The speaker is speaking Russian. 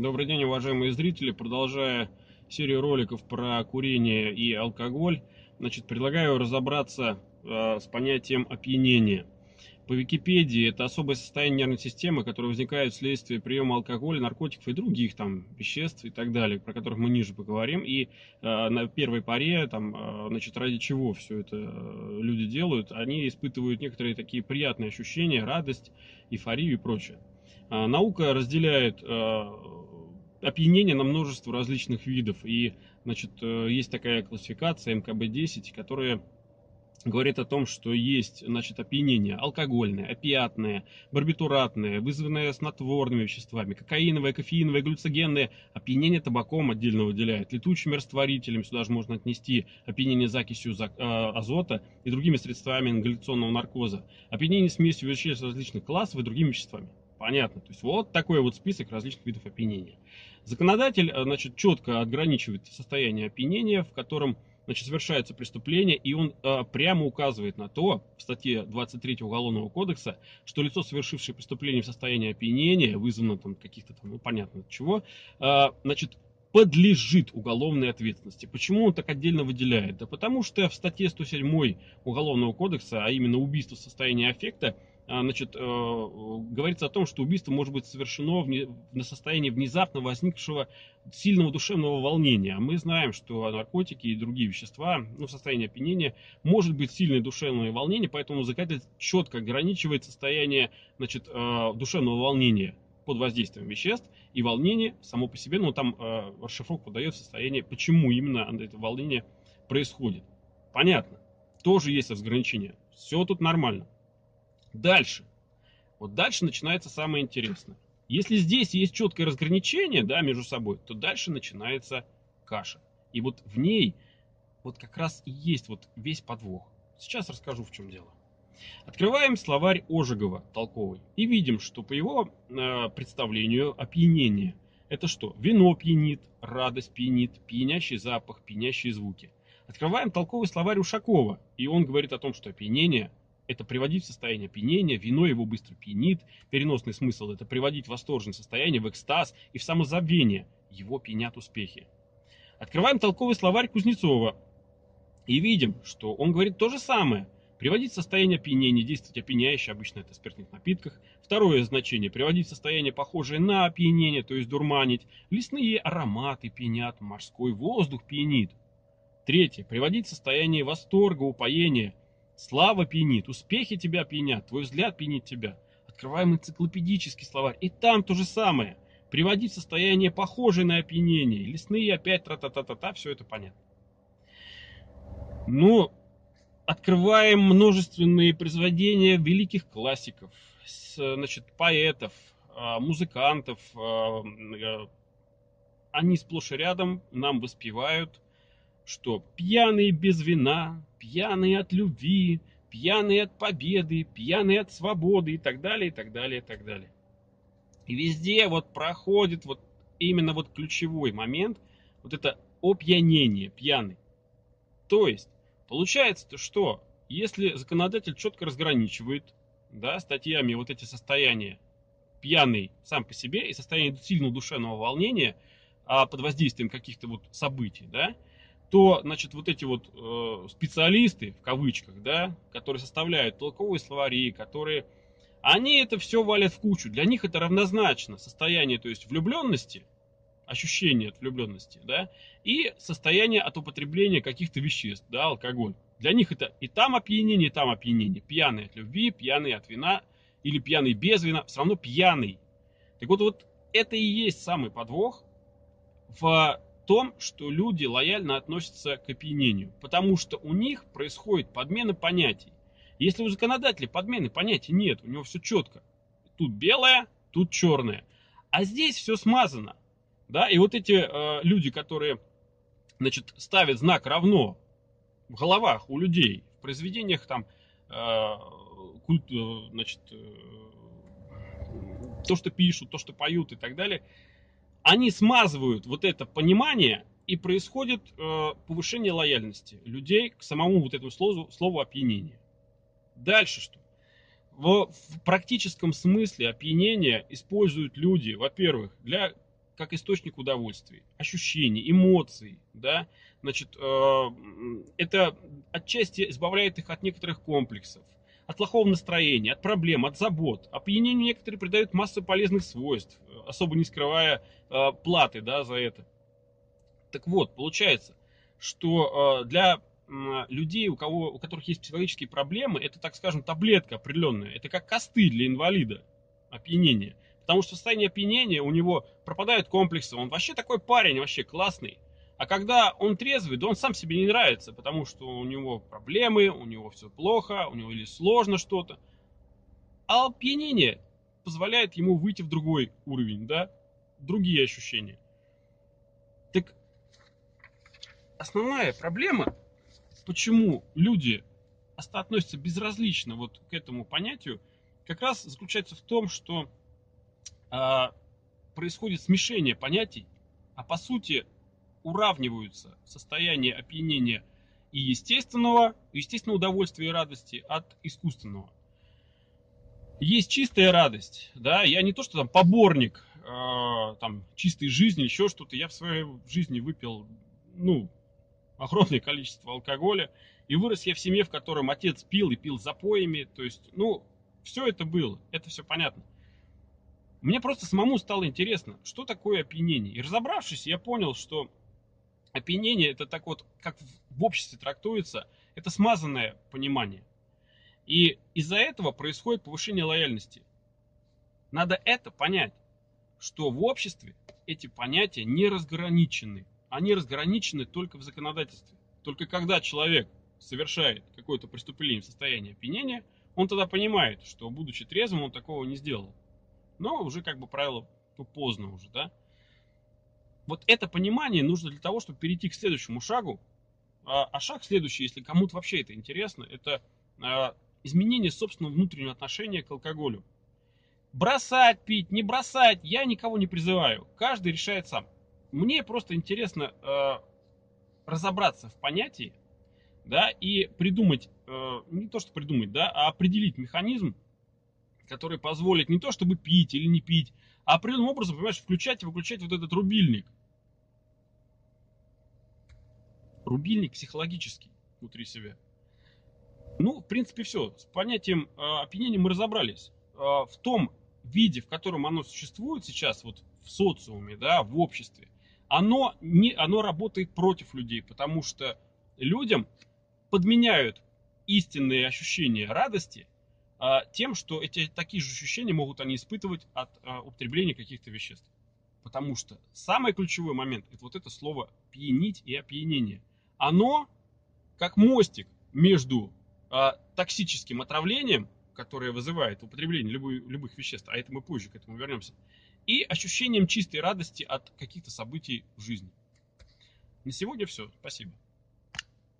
Добрый день, уважаемые зрители. Продолжая серию роликов про курение и алкоголь, значит, предлагаю разобраться э, с понятием опьянения. По Википедии это особое состояние нервной системы, которое возникает вследствие приема алкоголя, наркотиков и других там веществ и так далее, про которых мы ниже поговорим. И э, на первой паре, там, э, значит, ради чего все это э, люди делают, они испытывают некоторые такие приятные ощущения, радость, эйфорию и прочее. Э, наука разделяет э, опьянение на множество различных видов. И, значит, э, есть такая классификация МКБ-10, которая говорит о том, что есть, значит, опьянение алкогольное, опиатное, барбитуратное, вызванное снотворными веществами, кокаиновое, кофеиновое, глюцогенное. Опьянение табаком отдельно выделяет, летучими растворителями, сюда же можно отнести опьянение закисью э, азота и другими средствами ингаляционного наркоза, опьянение смесью веществ различных классов и другими веществами. Понятно. То есть вот такой вот список различных видов опьянения. Законодатель, э, значит, четко ограничивает состояние опьянения, в котором значит, совершается преступление, и он э, прямо указывает на то, в статье 23 Уголовного кодекса, что лицо, совершившее преступление в состоянии опьянения, вызвано там каких-то там, ну понятно от чего, э, значит, подлежит уголовной ответственности. Почему он так отдельно выделяет? Да потому что в статье 107 Уголовного кодекса, а именно убийство в состоянии аффекта, значит, э, говорится о том, что убийство может быть совершено на состоянии внезапно возникшего сильного душевного волнения. А мы знаем, что наркотики и другие вещества, ну, в состоянии опьянения, может быть сильное душевное волнение, поэтому законодатель четко ограничивает состояние значит, э, душевного волнения под воздействием веществ и волнение само по себе, но там э, расшифровку дает состояние, почему именно это волнение происходит. Понятно. Тоже есть разграничение. Все тут нормально. Дальше. Вот дальше начинается самое интересное. Если здесь есть четкое разграничение да, между собой, то дальше начинается каша. И вот в ней вот как раз и есть вот весь подвох. Сейчас расскажу, в чем дело. Открываем словарь Ожегова толковый и видим, что по его э, представлению опьянение это что? Вино пьянит, радость пьянит, пьянящий запах, пьянящие звуки. Открываем толковый словарь Ушакова, и он говорит о том, что опьянение это приводить в состояние опьянения, вино его быстро пьянит, переносный смысл это приводить в восторженное состояние, в экстаз и в самозабвение, его пьянят успехи. Открываем толковый словарь Кузнецова и видим, что он говорит то же самое. Приводить в состояние опьянения, действовать опьяняюще, обычно это в спиртных напитках. Второе значение, приводить в состояние похожее на опьянение, то есть дурманить. Лесные ароматы пьянят, морской воздух пьянит. Третье, приводить в состояние восторга, упоения – Слава пьянит, успехи тебя пьянят, твой взгляд пьянит тебя. Открываем энциклопедический словарь, и там то же самое. Приводить в состояние похожее на опьянение. Лесные опять тра-та-та-та-та, все это понятно. Но открываем множественные произведения великих классиков, значит, поэтов, а, музыкантов. А, э, они сплошь и рядом нам воспевают, что пьяные без вина, пьяные от любви, пьяные от победы, пьяные от свободы и так далее, и так далее, и так далее. И везде вот проходит вот именно вот ключевой момент, вот это опьянение, пьяный. То есть, получается-то что, если законодатель четко разграничивает, да, статьями вот эти состояния, пьяный сам по себе и состояние сильного душевного волнения, а под воздействием каких-то вот событий, да, то, значит, вот эти вот э, специалисты, в кавычках, да, которые составляют толковые словари, которые, они это все валят в кучу. Для них это равнозначно состояние, то есть влюбленности, ощущение от влюбленности, да, и состояние от употребления каких-то веществ, да, алкоголь. Для них это и там опьянение, и там опьянение. Пьяный от любви, пьяный от вина, или пьяный без вина, все равно пьяный. Так вот, вот это и есть самый подвох в том, что люди лояльно относятся к опьянению, потому что у них происходит подмена понятий. Если у законодателя подмены понятий нет, у него все четко. Тут белое, тут черное. А здесь все смазано. Да? И вот эти э, люди, которые значит, ставят знак равно в головах у людей, в произведениях там, э, культ, э, значит, э, то, что пишут, то, что поют и так далее – они смазывают вот это понимание, и происходит э, повышение лояльности людей к самому вот этому слову, слову опьянение. Дальше что? В, в практическом смысле опьянение используют люди, во-первых, для как источник удовольствия, ощущений, эмоций, да, значит, э, это отчасти избавляет их от некоторых комплексов, от плохого настроения, от проблем, от забот. Опьянению некоторые придают массу полезных свойств, особо не скрывая э, платы, да, за это. Так вот, получается, что для людей, у, кого, у которых есть психологические проблемы, это, так скажем, таблетка определенная. Это как костыль для инвалида, опьянение. Потому что в состоянии опьянения у него пропадают комплексы. Он вообще такой парень, вообще классный. А когда он трезвый, да он сам себе не нравится, потому что у него проблемы, у него все плохо, у него или сложно что-то. А опьянение позволяет ему выйти в другой уровень, да, другие ощущения. Так основная проблема почему люди относятся безразлично вот к этому понятию, как раз заключается в том, что э, происходит смешение понятий, а по сути уравниваются состояние опьянения и естественного, естественного удовольствия и радости от искусственного. Есть чистая радость, да, я не то, что там поборник э, там чистой жизни, еще что-то, я в своей жизни выпил, ну, огромное количество алкоголя. И вырос я в семье, в котором отец пил и пил запоями. То есть, ну, все это было, это все понятно. Мне просто самому стало интересно, что такое опьянение. И разобравшись, я понял, что опьянение это так вот, как в обществе трактуется, это смазанное понимание. И из-за этого происходит повышение лояльности. Надо это понять, что в обществе эти понятия не разграничены они разграничены только в законодательстве. Только когда человек совершает какое-то преступление в состоянии опьянения, он тогда понимает, что будучи трезвым, он такого не сделал. Но уже как бы правило поздно уже, да. Вот это понимание нужно для того, чтобы перейти к следующему шагу. А, а шаг следующий, если кому-то вообще это интересно, это а, изменение собственного внутреннего отношения к алкоголю. Бросать пить, не бросать, я никого не призываю. Каждый решает сам мне просто интересно э, разобраться в понятии, да, и придумать, э, не то что придумать, да, а определить механизм, который позволит не то чтобы пить или не пить, а определенным образом, понимаешь, включать и выключать вот этот рубильник. Рубильник психологический внутри себя. Ну, в принципе, все. С понятием э, опьянения мы разобрались. Э, в том виде, в котором оно существует сейчас, вот в социуме, да, в обществе, оно, не, оно работает против людей, потому что людям подменяют истинные ощущения радости а, тем, что эти такие же ощущения могут они испытывать от а, употребления каких-то веществ. Потому что самый ключевой момент это вот это слово пьянить и опьянение. Оно как мостик между а, токсическим отравлением, которое вызывает употребление любых, любых веществ, а это мы позже к этому вернемся, и ощущением чистой радости от каких-то событий в жизни. На сегодня все. Спасибо.